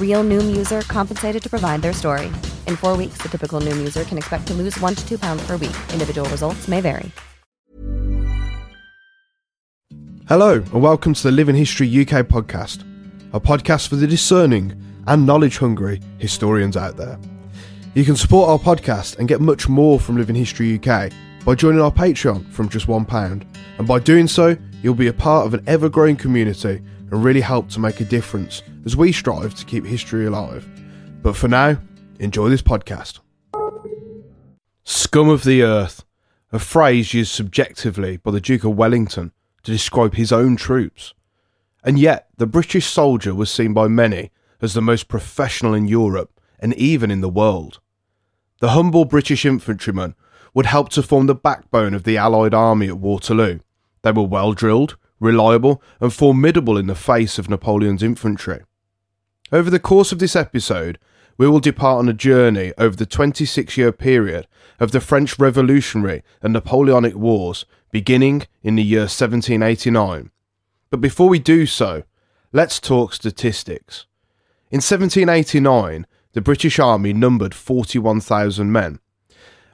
Real Noom user compensated to provide their story. In four weeks, the typical Noom user can expect to lose one to two pounds per week. Individual results may vary. Hello, and welcome to the Living History UK podcast, a podcast for the discerning and knowledge hungry historians out there. You can support our podcast and get much more from Living History UK by joining our Patreon from just £1. And by doing so, you'll be a part of an ever growing community and really help to make a difference as we strive to keep history alive. But for now, enjoy this podcast. Scum of the earth, a phrase used subjectively by the Duke of Wellington to describe his own troops. And yet, the British soldier was seen by many as the most professional in Europe and even in the world. The humble British infantrymen would help to form the backbone of the Allied army at Waterloo. They were well drilled, reliable, and formidable in the face of Napoleon's infantry. Over the course of this episode, we will depart on a journey over the 26 year period of the French Revolutionary and Napoleonic Wars, beginning in the year 1789. But before we do so, let's talk statistics. In 1789, the British Army numbered 41,000 men.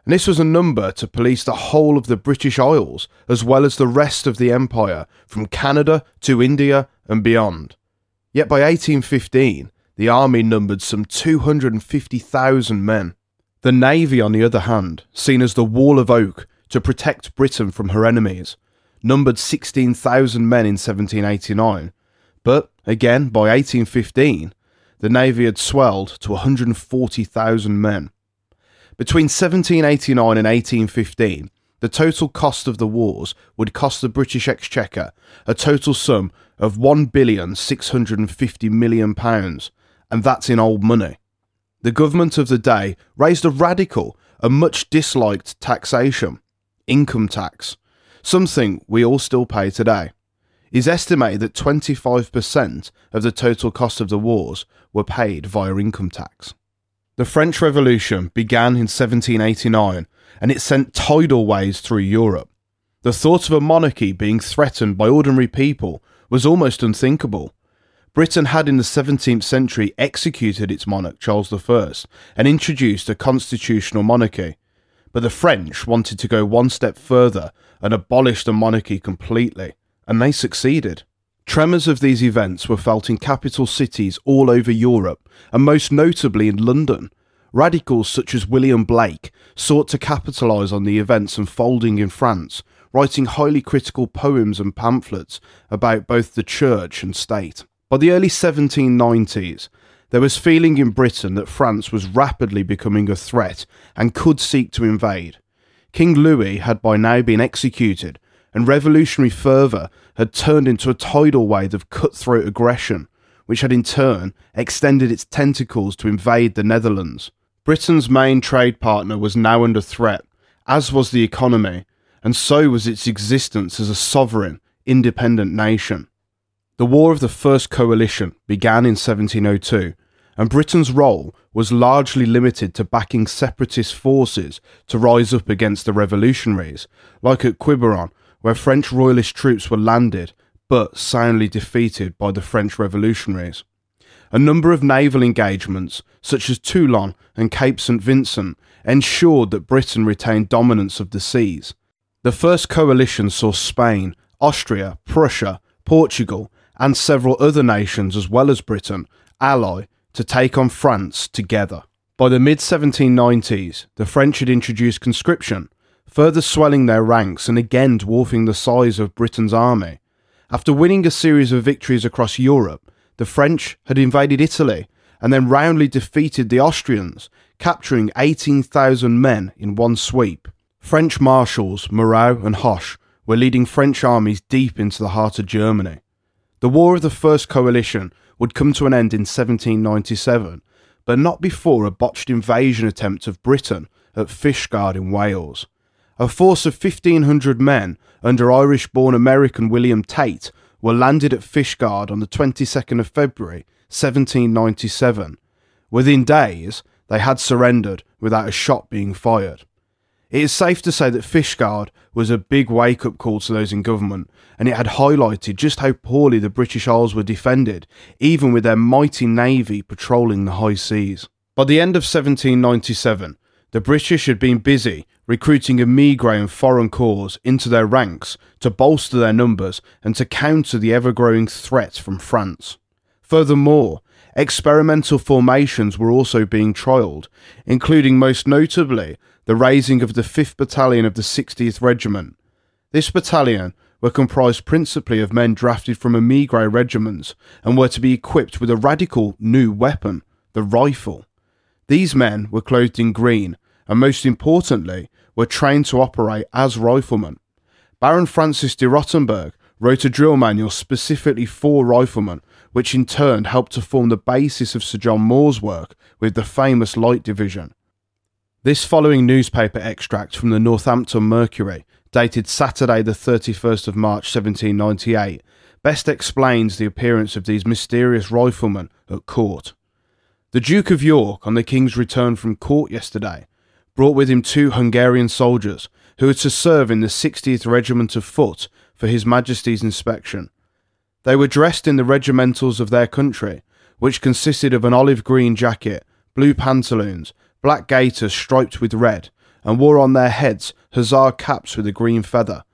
And this was a number to police the whole of the British Isles, as well as the rest of the empire, from Canada to India and beyond. Yet by 1815, the army numbered some 250,000 men. The navy, on the other hand, seen as the wall of oak to protect Britain from her enemies, numbered 16,000 men in 1789. But again, by 1815, the navy had swelled to 140,000 men. Between 1789 and 1815, the total cost of the wars would cost the British Exchequer a total sum of £1,650,000,000, and that's in old money. The government of the day raised a radical and much disliked taxation, income tax, something we all still pay today. It is estimated that 25% of the total cost of the wars were paid via income tax. The French Revolution began in 1789 and it sent tidal waves through Europe. The thought of a monarchy being threatened by ordinary people was almost unthinkable. Britain had in the 17th century executed its monarch, Charles I, and introduced a constitutional monarchy. But the French wanted to go one step further and abolish the monarchy completely, and they succeeded. Tremors of these events were felt in capital cities all over Europe, and most notably in London. Radicals such as William Blake sought to capitalise on the events unfolding in France, writing highly critical poems and pamphlets about both the church and state. By the early 1790s, there was feeling in Britain that France was rapidly becoming a threat and could seek to invade. King Louis had by now been executed, and revolutionary fervour had turned into a tidal wave of cutthroat aggression, which had in turn extended its tentacles to invade the Netherlands. Britain's main trade partner was now under threat, as was the economy, and so was its existence as a sovereign, independent nation. The War of the First Coalition began in 1702 and Britain's role was largely limited to backing separatist forces to rise up against the revolutionaries, like at Quiberon, where French royalist troops were landed but soundly defeated by the French revolutionaries. A number of naval engagements, such as Toulon and Cape St. Vincent, ensured that Britain retained dominance of the seas. The first coalition saw Spain, Austria, Prussia, Portugal, and several other nations, as well as Britain, ally to take on France together. By the mid 1790s, the French had introduced conscription, further swelling their ranks and again dwarfing the size of Britain's army. After winning a series of victories across Europe, the French had invaded Italy and then roundly defeated the Austrians, capturing 18,000 men in one sweep. French marshals Moreau and Hoche were leading French armies deep into the heart of Germany. The War of the First Coalition would come to an end in 1797, but not before a botched invasion attempt of Britain at Fishguard in Wales. A force of 1,500 men under Irish born American William Tate were landed at Fishguard on the 22nd of February 1797. Within days, they had surrendered without a shot being fired. It is safe to say that Fishguard was a big wake up call to those in government, and it had highlighted just how poorly the British Isles were defended, even with their mighty navy patrolling the high seas. By the end of 1797, the British had been busy recruiting emigre and foreign corps into their ranks to bolster their numbers and to counter the ever growing threat from France. Furthermore, experimental formations were also being trialled, including most notably the raising of the 5th Battalion of the 60th Regiment. This battalion were comprised principally of men drafted from emigre regiments and were to be equipped with a radical new weapon, the rifle. These men were clothed in green and, most importantly, were trained to operate as riflemen. Baron Francis de Rottenburg wrote a drill manual specifically for riflemen, which in turn helped to form the basis of Sir John Moore's work with the famous Light Division. This following newspaper extract from the Northampton Mercury, dated Saturday the 31st of March 1798, best explains the appearance of these mysterious riflemen at court. The Duke of York, on the King's return from court yesterday, brought with him two Hungarian soldiers who were to serve in the 60th Regiment of Foot for His Majesty's inspection. They were dressed in the regimentals of their country, which consisted of an olive green jacket, blue pantaloons, black gaiters striped with red, and wore on their heads hussar caps with a green feather.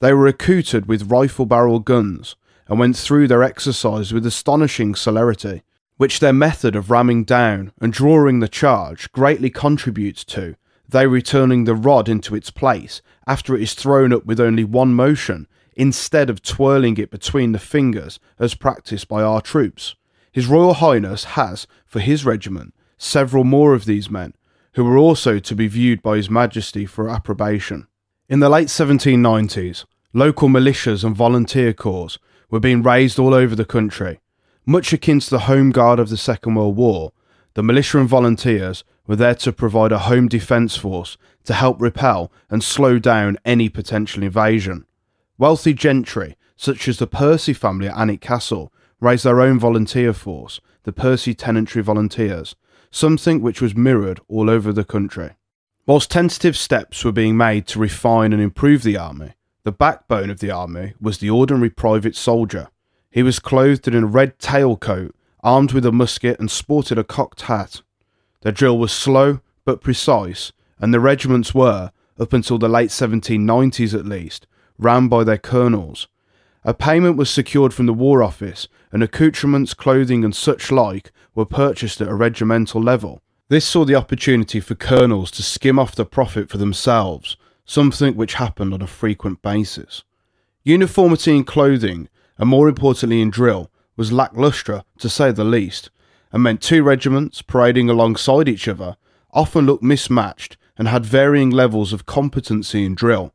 They were accoutred with rifle barrel guns, and went through their exercise with astonishing celerity, which their method of ramming down and drawing the charge greatly contributes to, they returning the rod into its place after it is thrown up with only one motion, instead of twirling it between the fingers as practised by our troops. His Royal Highness has, for his regiment, several more of these men, who were also to be viewed by His Majesty for approbation. In the late 1790s, local militias and volunteer corps were being raised all over the country. Much akin to the Home Guard of the Second World War, the militia and volunteers were there to provide a home defence force to help repel and slow down any potential invasion. Wealthy gentry, such as the Percy family at Alnwick Castle, raised their own volunteer force, the Percy Tenantry Volunteers, something which was mirrored all over the country. Whilst tentative steps were being made to refine and improve the army, the backbone of the army was the ordinary private soldier. He was clothed in a red tailcoat, armed with a musket, and sported a cocked hat. Their drill was slow but precise, and the regiments were, up until the late 1790s at least, ran by their colonels. A payment was secured from the War Office, and accoutrements, clothing, and such like were purchased at a regimental level. This saw the opportunity for colonels to skim off the profit for themselves, something which happened on a frequent basis. Uniformity in clothing, and more importantly in drill, was lacklustre to say the least, and meant two regiments parading alongside each other often looked mismatched and had varying levels of competency in drill.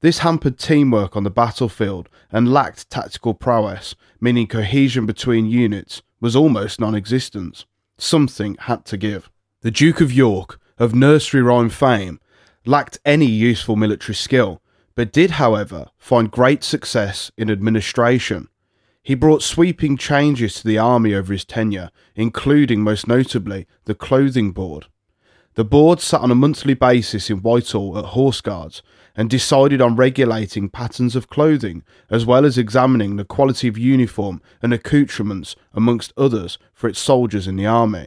This hampered teamwork on the battlefield and lacked tactical prowess, meaning cohesion between units was almost non existent. Something had to give. The Duke of York, of nursery rhyme fame, lacked any useful military skill, but did, however, find great success in administration. He brought sweeping changes to the army over his tenure, including most notably the clothing board. The board sat on a monthly basis in Whitehall at Horse Guards and decided on regulating patterns of clothing as well as examining the quality of uniform and accoutrements, amongst others, for its soldiers in the army.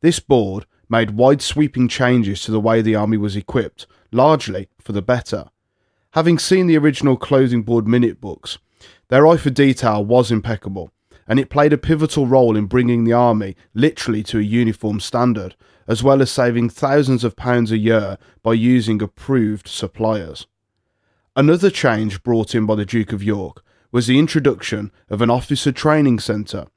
This board made wide sweeping changes to the way the army was equipped, largely for the better. Having seen the original clothing board minute books, their eye for detail was impeccable, and it played a pivotal role in bringing the army literally to a uniform standard, as well as saving thousands of pounds a year by using approved suppliers. Another change brought in by the Duke of York was the introduction of an officer training centre,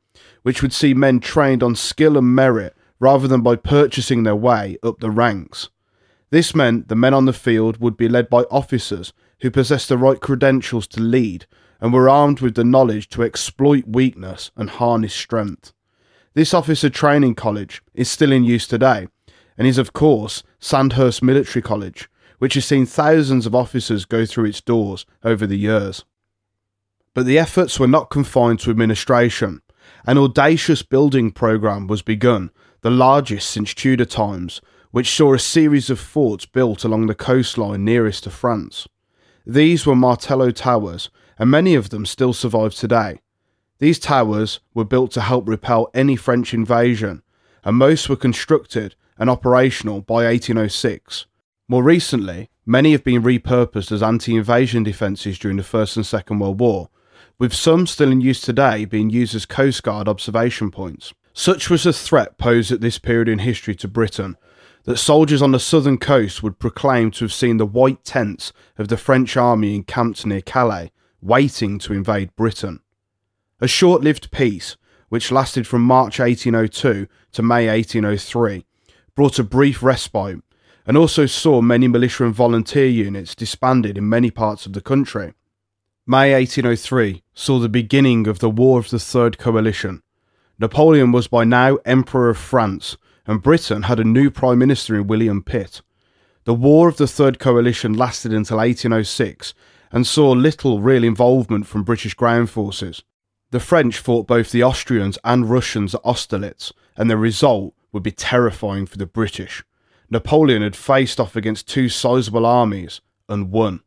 which would see men trained on skill and merit rather than by purchasing their way up the ranks. This meant the men on the field would be led by officers who possessed the right credentials to lead and were armed with the knowledge to exploit weakness and harness strength. This officer training college is still in use today and is, of course, Sandhurst Military College, which has seen thousands of officers go through its doors over the years. But the efforts were not confined to administration. An audacious building programme was begun, the largest since Tudor times, which saw a series of forts built along the coastline nearest to France. These were Martello Towers, and many of them still survive today. These towers were built to help repel any French invasion, and most were constructed and operational by 1806. More recently, many have been repurposed as anti invasion defences during the First and Second World War, with some still in use today being used as Coast Guard observation points. Such was the threat posed at this period in history to Britain that soldiers on the southern coast would proclaim to have seen the white tents of the French army encamped near Calais, waiting to invade Britain. A short lived peace, which lasted from March 1802 to May 1803, brought a brief respite and also saw many militia and volunteer units disbanded in many parts of the country. May 1803 saw the beginning of the War of the Third Coalition. Napoleon was by now Emperor of France, and Britain had a new Prime Minister in William Pitt. The War of the Third Coalition lasted until 1806 and saw little real involvement from British ground forces. The French fought both the Austrians and Russians at Austerlitz, and the result would be terrifying for the British. Napoleon had faced off against two sizable armies and won.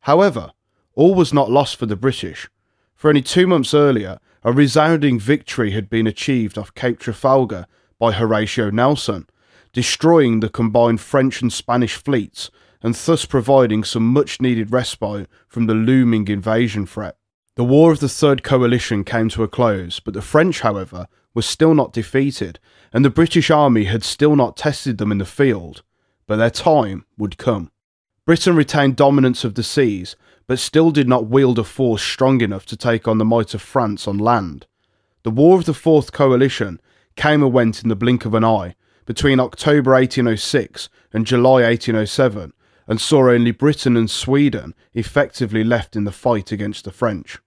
However, all was not lost for the British, for only two months earlier, a resounding victory had been achieved off Cape Trafalgar by Horatio Nelson, destroying the combined French and Spanish fleets and thus providing some much needed respite from the looming invasion threat. The War of the Third Coalition came to a close, but the French, however, were still not defeated, and the British Army had still not tested them in the field, but their time would come. Britain retained dominance of the seas, but still did not wield a force strong enough to take on the might of France on land. The War of the Fourth Coalition came and went in the blink of an eye between October 1806 and July 1807, and saw only Britain and Sweden effectively left in the fight against the French.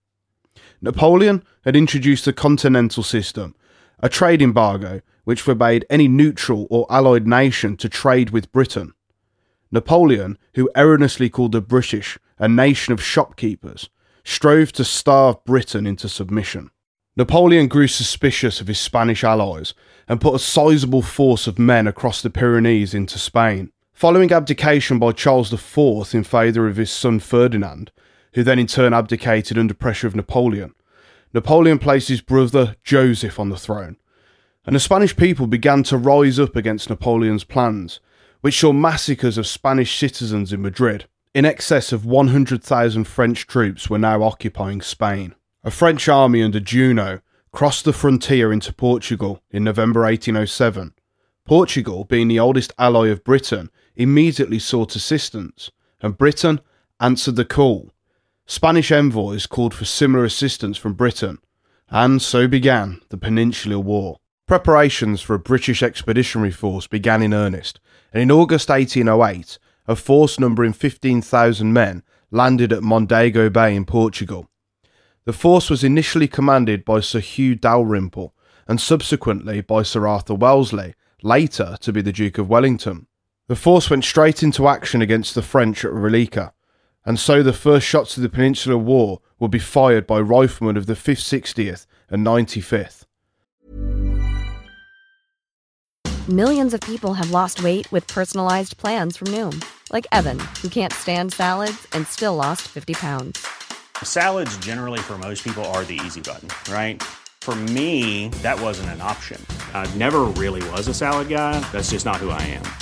Napoleon had introduced the Continental System, a trade embargo which forbade any neutral or allied nation to trade with Britain. Napoleon, who erroneously called the British a nation of shopkeepers, strove to starve Britain into submission. Napoleon grew suspicious of his Spanish allies and put a sizable force of men across the Pyrenees into Spain. Following abdication by Charles IV in favour of his son Ferdinand, who then in turn abdicated under pressure of Napoleon, Napoleon placed his brother Joseph on the throne, and the Spanish people began to rise up against Napoleon's plans, which saw massacres of Spanish citizens in Madrid. In excess of 100,000 French troops were now occupying Spain. A French army under Junot crossed the frontier into Portugal in November 1807. Portugal, being the oldest ally of Britain, immediately sought assistance, and Britain answered the call. Spanish envoys called for similar assistance from Britain, and so began the Peninsular War. Preparations for a British expeditionary force began in earnest, and in August 1808, a force numbering 15,000 men landed at Mondego Bay in Portugal. The force was initially commanded by Sir Hugh Dalrymple and subsequently by Sir Arthur Wellesley, later to be the Duke of Wellington. The force went straight into action against the French at Roliça, and so the first shots of the Peninsular War would be fired by riflemen of the 5th, 60th, and 95th. Millions of people have lost weight with personalized plans from Noom, like Evan, who can't stand salads and still lost 50 pounds. Salads, generally, for most people, are the easy button, right? For me, that wasn't an option. I never really was a salad guy. That's just not who I am.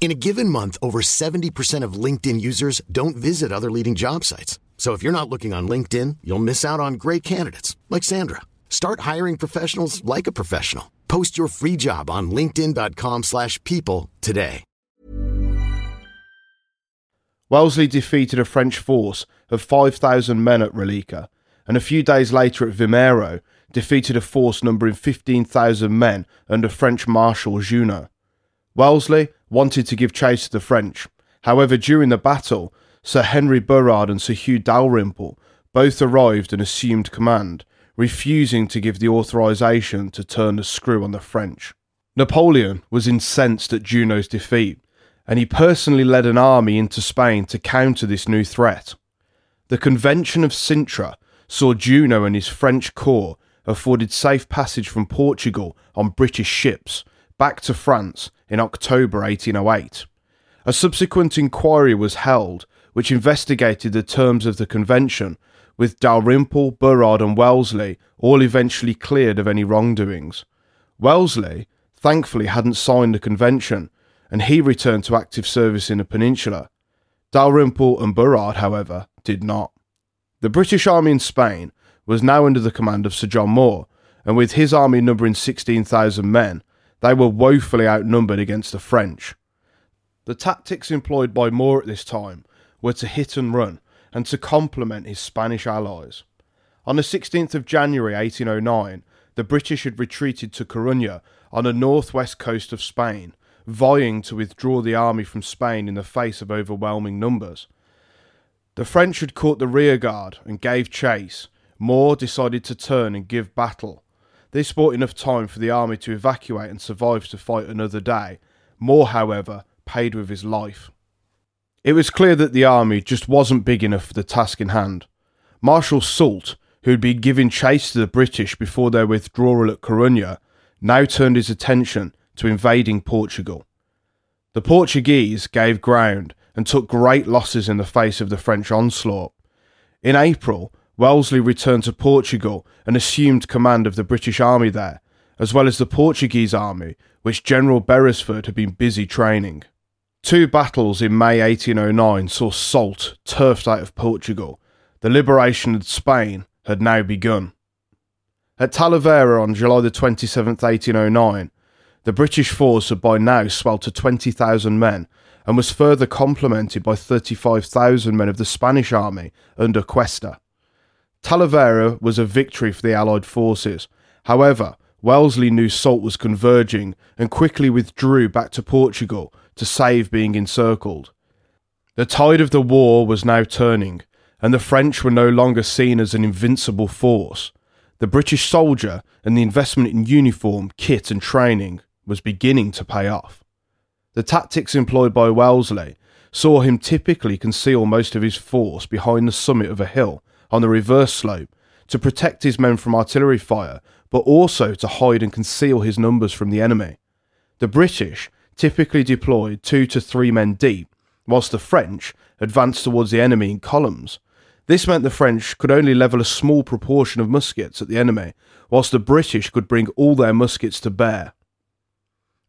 In a given month, over 70% of LinkedIn users don't visit other leading job sites. So if you're not looking on LinkedIn, you'll miss out on great candidates like Sandra. Start hiring professionals like a professional. Post your free job on linkedin.com/people today. Wellesley defeated a French force of 5,000 men at Roliça, and a few days later at Vimeiro defeated a force numbering 15,000 men under French Marshal Junot. Wellesley wanted to give chase to the French. However, during the battle, Sir Henry Burrard and Sir Hugh Dalrymple both arrived and assumed command, refusing to give the authorization to turn the screw on the French. Napoleon was incensed at Junot's defeat, and he personally led an army into Spain to counter this new threat. The Convention of Sintra saw Junot and his French corps afforded safe passage from Portugal on British ships back to France in October 1808. A subsequent inquiry was held which investigated the terms of the convention, with Dalrymple, Burrard, and Wellesley all eventually cleared of any wrongdoings. Wellesley, thankfully, hadn't signed the convention, and he returned to active service in the peninsula. Dalrymple and Burrard, however, did not. The British army in Spain was now under the command of Sir John Moore, and with his army numbering 16,000 men, they were woefully outnumbered against the French. The tactics employed by Moore at this time were to hit and run, and to complement his Spanish allies. On the 16th of January 1809, the British had retreated to Coruña on the northwest coast of Spain, vying to withdraw the army from Spain in the face of overwhelming numbers. The French had caught the rearguard and gave chase. Moore decided to turn and give battle. This bought enough time for the army to evacuate and survive to fight another day. Moore, however, paid with his life. It was clear that the army just wasn't big enough for the task in hand. Marshal Soult, who had been giving chase to the British before their withdrawal at Coruña, now turned his attention to invading Portugal. The Portuguese gave ground and took great losses in the face of the French onslaught. In April, Wellesley returned to Portugal and assumed command of the British army there, as well as the Portuguese army, which General Beresford had been busy training. Two battles in May 1809 saw Soult turfed out of Portugal. The liberation of Spain had now begun. At Talavera on July 27, 1809, the British force had by now swelled to 20,000 men and was further complemented by 35,000 men of the Spanish army under Cuesta. Talavera was a victory for the Allied forces. However, Wellesley knew Soult was converging and quickly withdrew back to Portugal to save being encircled. The tide of the war was now turning, and the French were no longer seen as an invincible force. The British soldier and the investment in uniform, kit, and training was beginning to pay off. The tactics employed by Wellesley saw him typically conceal most of his force behind the summit of a hill on the reverse slope to protect his men from artillery fire, but also to hide and conceal his numbers from the enemy. The British typically deployed two to three men deep, whilst the French advanced towards the enemy in columns. This meant the French could only level a small proportion of muskets at the enemy, whilst the British could bring all their muskets to bear.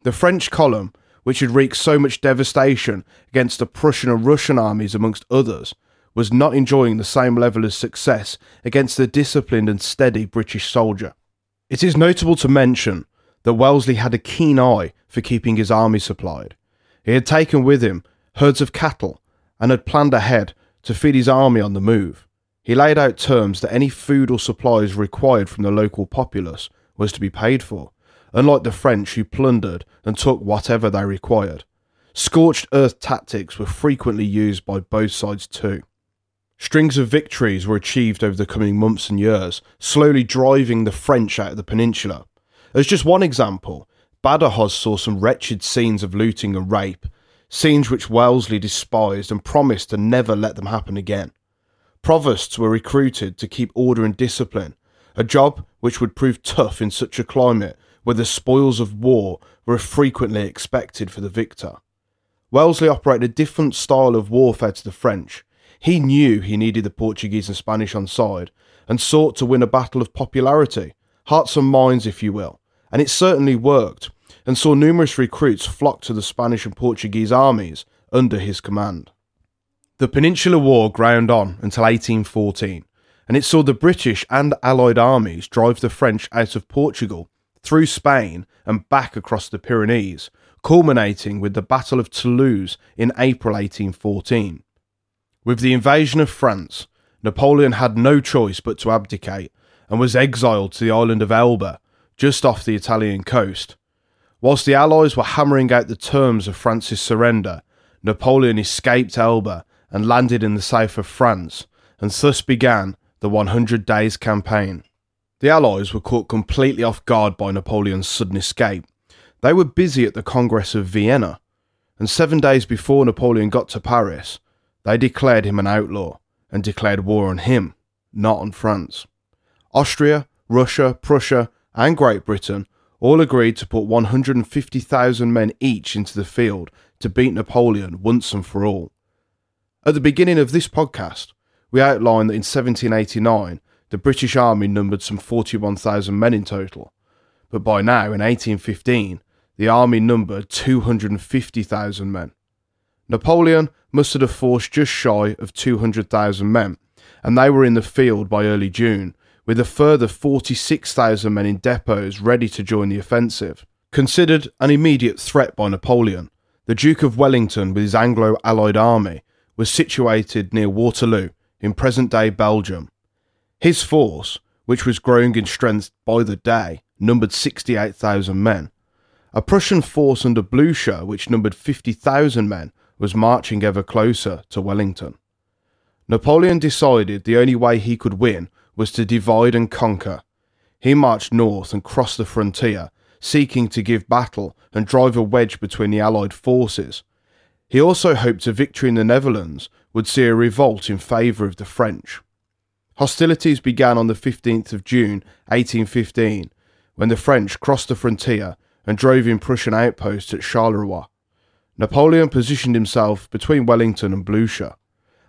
The French column, which had wreaked so much devastation against the Prussian and Russian armies amongst others, was not enjoying the same level of success against the disciplined and steady British soldier. It is notable to mention that Wellesley had a keen eye for keeping his army supplied. He had taken with him herds of cattle and had planned ahead to feed his army on the move. He laid out terms that any food or supplies required from the local populace was to be paid for, unlike the French who plundered and took whatever they required. Scorched earth tactics were frequently used by both sides too. Strings of victories were achieved over the coming months and years, slowly driving the French out of the peninsula. As just one example, Badajoz saw some wretched scenes of looting and rape, scenes which Wellesley despised and promised to never let them happen again. Provosts were recruited to keep order and discipline, a job which would prove tough in such a climate where the spoils of war were frequently expected for the victor. Wellesley operated a different style of warfare to the French. He knew he needed the Portuguese and Spanish on side and sought to win a battle of popularity, hearts and minds, if you will, and it certainly worked, and saw numerous recruits flock to the Spanish and Portuguese armies under his command. The Peninsular War ground on until 1814, and it saw the British and Allied armies drive the French out of Portugal, through Spain, and back across the Pyrenees, culminating with the Battle of Toulouse in April 1814. With the invasion of France, Napoleon had no choice but to abdicate and was exiled to the island of Elba, just off the Italian coast. Whilst the Allies were hammering out the terms of France's surrender, Napoleon escaped Elba and landed in the south of France, and thus began the 100 Days Campaign. The Allies were caught completely off guard by Napoleon's sudden escape. They were busy at the Congress of Vienna, and seven days before Napoleon got to Paris, they declared him an outlaw and declared war on him, not on France. Austria, Russia, Prussia, and Great Britain all agreed to put 150,000 men each into the field to beat Napoleon once and for all. At the beginning of this podcast, we outlined that in 1789 the British Army numbered some 41,000 men in total, but by now, in 1815, the army numbered 250,000 men. Napoleon mustered a force just shy of 200,000 men, and they were in the field by early June, with a further 46,000 men in depots ready to join the offensive. Considered an immediate threat by Napoleon, the Duke of Wellington, with his Anglo Allied army, was situated near Waterloo in present day Belgium. His force, which was growing in strength by the day, numbered 68,000 men. A Prussian force under Blucher, which numbered 50,000 men, was marching ever closer to Wellington. Napoleon decided the only way he could win was to divide and conquer. He marched north and crossed the frontier, seeking to give battle and drive a wedge between the Allied forces. He also hoped a victory in the Netherlands would see a revolt in favour of the French. Hostilities began on the 15th of June 1815 when the French crossed the frontier and drove in Prussian outposts at Charleroi. Napoleon positioned himself between Wellington and Blucher.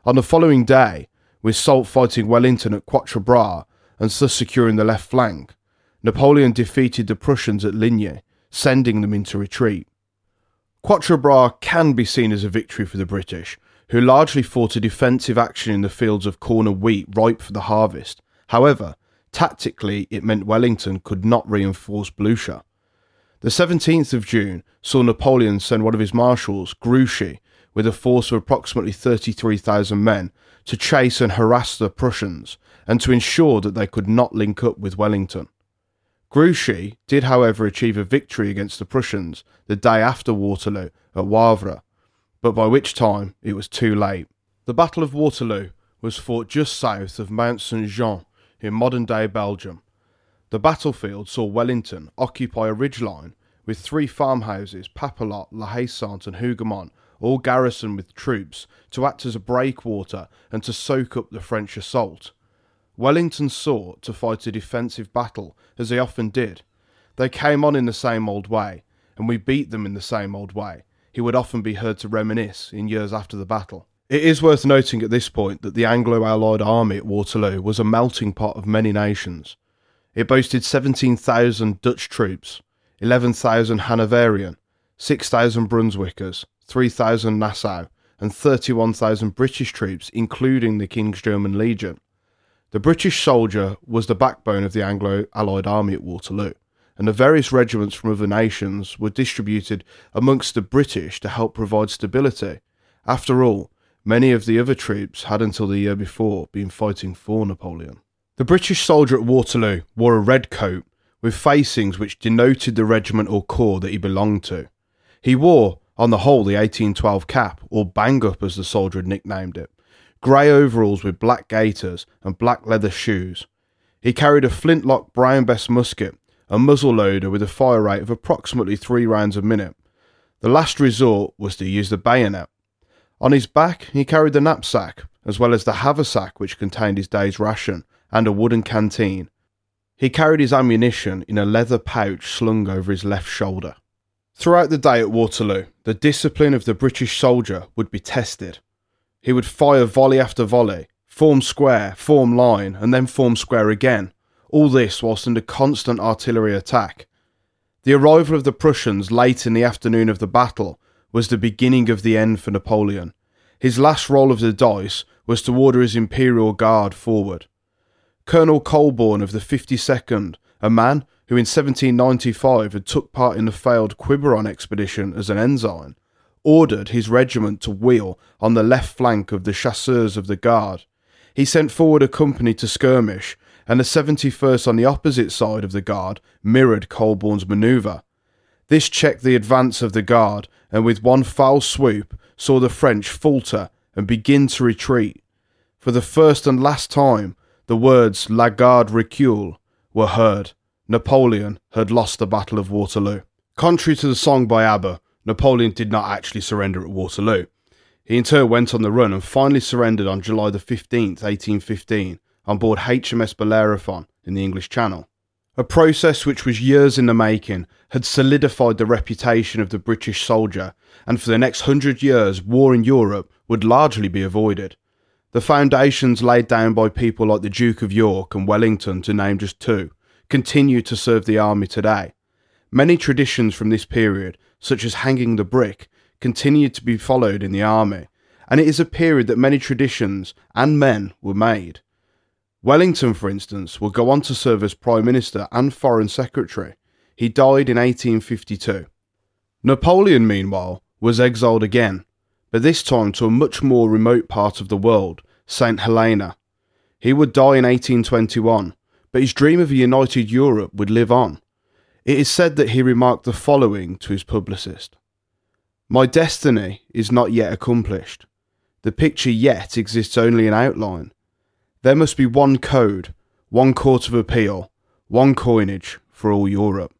On the following day, with Soult fighting Wellington at Quatre Bras and thus securing the left flank, Napoleon defeated the Prussians at Ligny, sending them into retreat. Quatre Bras can be seen as a victory for the British, who largely fought a defensive action in the fields of corn and wheat ripe for the harvest. However, tactically, it meant Wellington could not reinforce Blucher. The 17th of June saw Napoleon send one of his marshals, Grouchy, with a force of approximately 33,000 men to chase and harass the Prussians and to ensure that they could not link up with Wellington. Grouchy did, however, achieve a victory against the Prussians the day after Waterloo at Wavre, but by which time it was too late. The Battle of Waterloo was fought just south of Mount St. Jean in modern day Belgium. The battlefield saw Wellington occupy a ridgeline with three farmhouses, Papelotte, La Haye Sainte, and Hougoumont, all garrisoned with troops to act as a breakwater and to soak up the French assault. Wellington sought to fight a defensive battle, as they often did. They came on in the same old way, and we beat them in the same old way. He would often be heard to reminisce in years after the battle. It is worth noting at this point that the Anglo Allied army at Waterloo was a melting pot of many nations. It boasted 17,000 Dutch troops, 11,000 Hanoverian, 6,000 Brunswickers, 3,000 Nassau, and 31,000 British troops, including the King's German Legion. The British soldier was the backbone of the Anglo Allied army at Waterloo, and the various regiments from other nations were distributed amongst the British to help provide stability. After all, Many of the other troops had until the year before been fighting for Napoleon. The British soldier at Waterloo wore a red coat with facings which denoted the regiment or corps that he belonged to. He wore, on the whole, the 1812 cap, or bang up as the soldier had nicknamed it, grey overalls with black gaiters and black leather shoes. He carried a flintlock Brown Bess musket, a muzzle loader with a fire rate of approximately three rounds a minute. The last resort was to use the bayonet. On his back, he carried the knapsack, as well as the haversack which contained his day's ration, and a wooden canteen. He carried his ammunition in a leather pouch slung over his left shoulder. Throughout the day at Waterloo, the discipline of the British soldier would be tested. He would fire volley after volley, form square, form line, and then form square again, all this whilst under constant artillery attack. The arrival of the Prussians late in the afternoon of the battle was the beginning of the end for Napoleon. His last roll of the dice was to order his Imperial Guard forward. Colonel Colborne of the 52nd, a man who in 1795 had took part in the failed Quiberon expedition as an ensign, ordered his regiment to wheel on the left flank of the chasseurs of the guard. He sent forward a company to skirmish, and the 71st on the opposite side of the guard mirrored Colborne's manoeuvre. This checked the advance of the guard, and with one foul swoop saw the French falter and begin to retreat. For the first and last time, the words La Garde recule were heard. Napoleon had lost the Battle of Waterloo. Contrary to the song by ABBA, Napoleon did not actually surrender at Waterloo. He in turn went on the run and finally surrendered on July the 15th, 1815, on board HMS Bellerophon in the English Channel. A process which was years in the making had solidified the reputation of the British soldier, and for the next hundred years, war in Europe would largely be avoided. The foundations laid down by people like the Duke of York and Wellington, to name just two, continue to serve the army today. Many traditions from this period, such as hanging the brick, continue to be followed in the army, and it is a period that many traditions and men were made. Wellington, for instance, will go on to serve as Prime Minister and Foreign Secretary. He died in 1852. Napoleon, meanwhile, was exiled again, but this time to a much more remote part of the world, St. Helena. He would die in 1821, but his dream of a united Europe would live on. It is said that he remarked the following to his publicist My destiny is not yet accomplished. The picture yet exists only in outline. There must be one code, one court of appeal, one coinage for all Europe.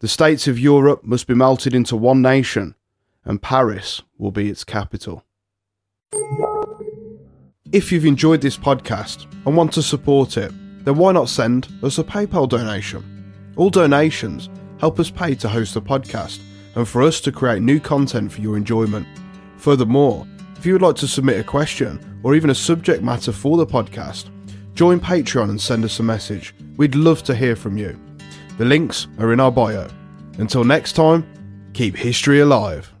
The states of Europe must be melted into one nation, and Paris will be its capital. If you've enjoyed this podcast and want to support it, then why not send us a PayPal donation? All donations help us pay to host the podcast and for us to create new content for your enjoyment. Furthermore, if you would like to submit a question or even a subject matter for the podcast, join Patreon and send us a message. We'd love to hear from you. The links are in our bio. Until next time, keep history alive.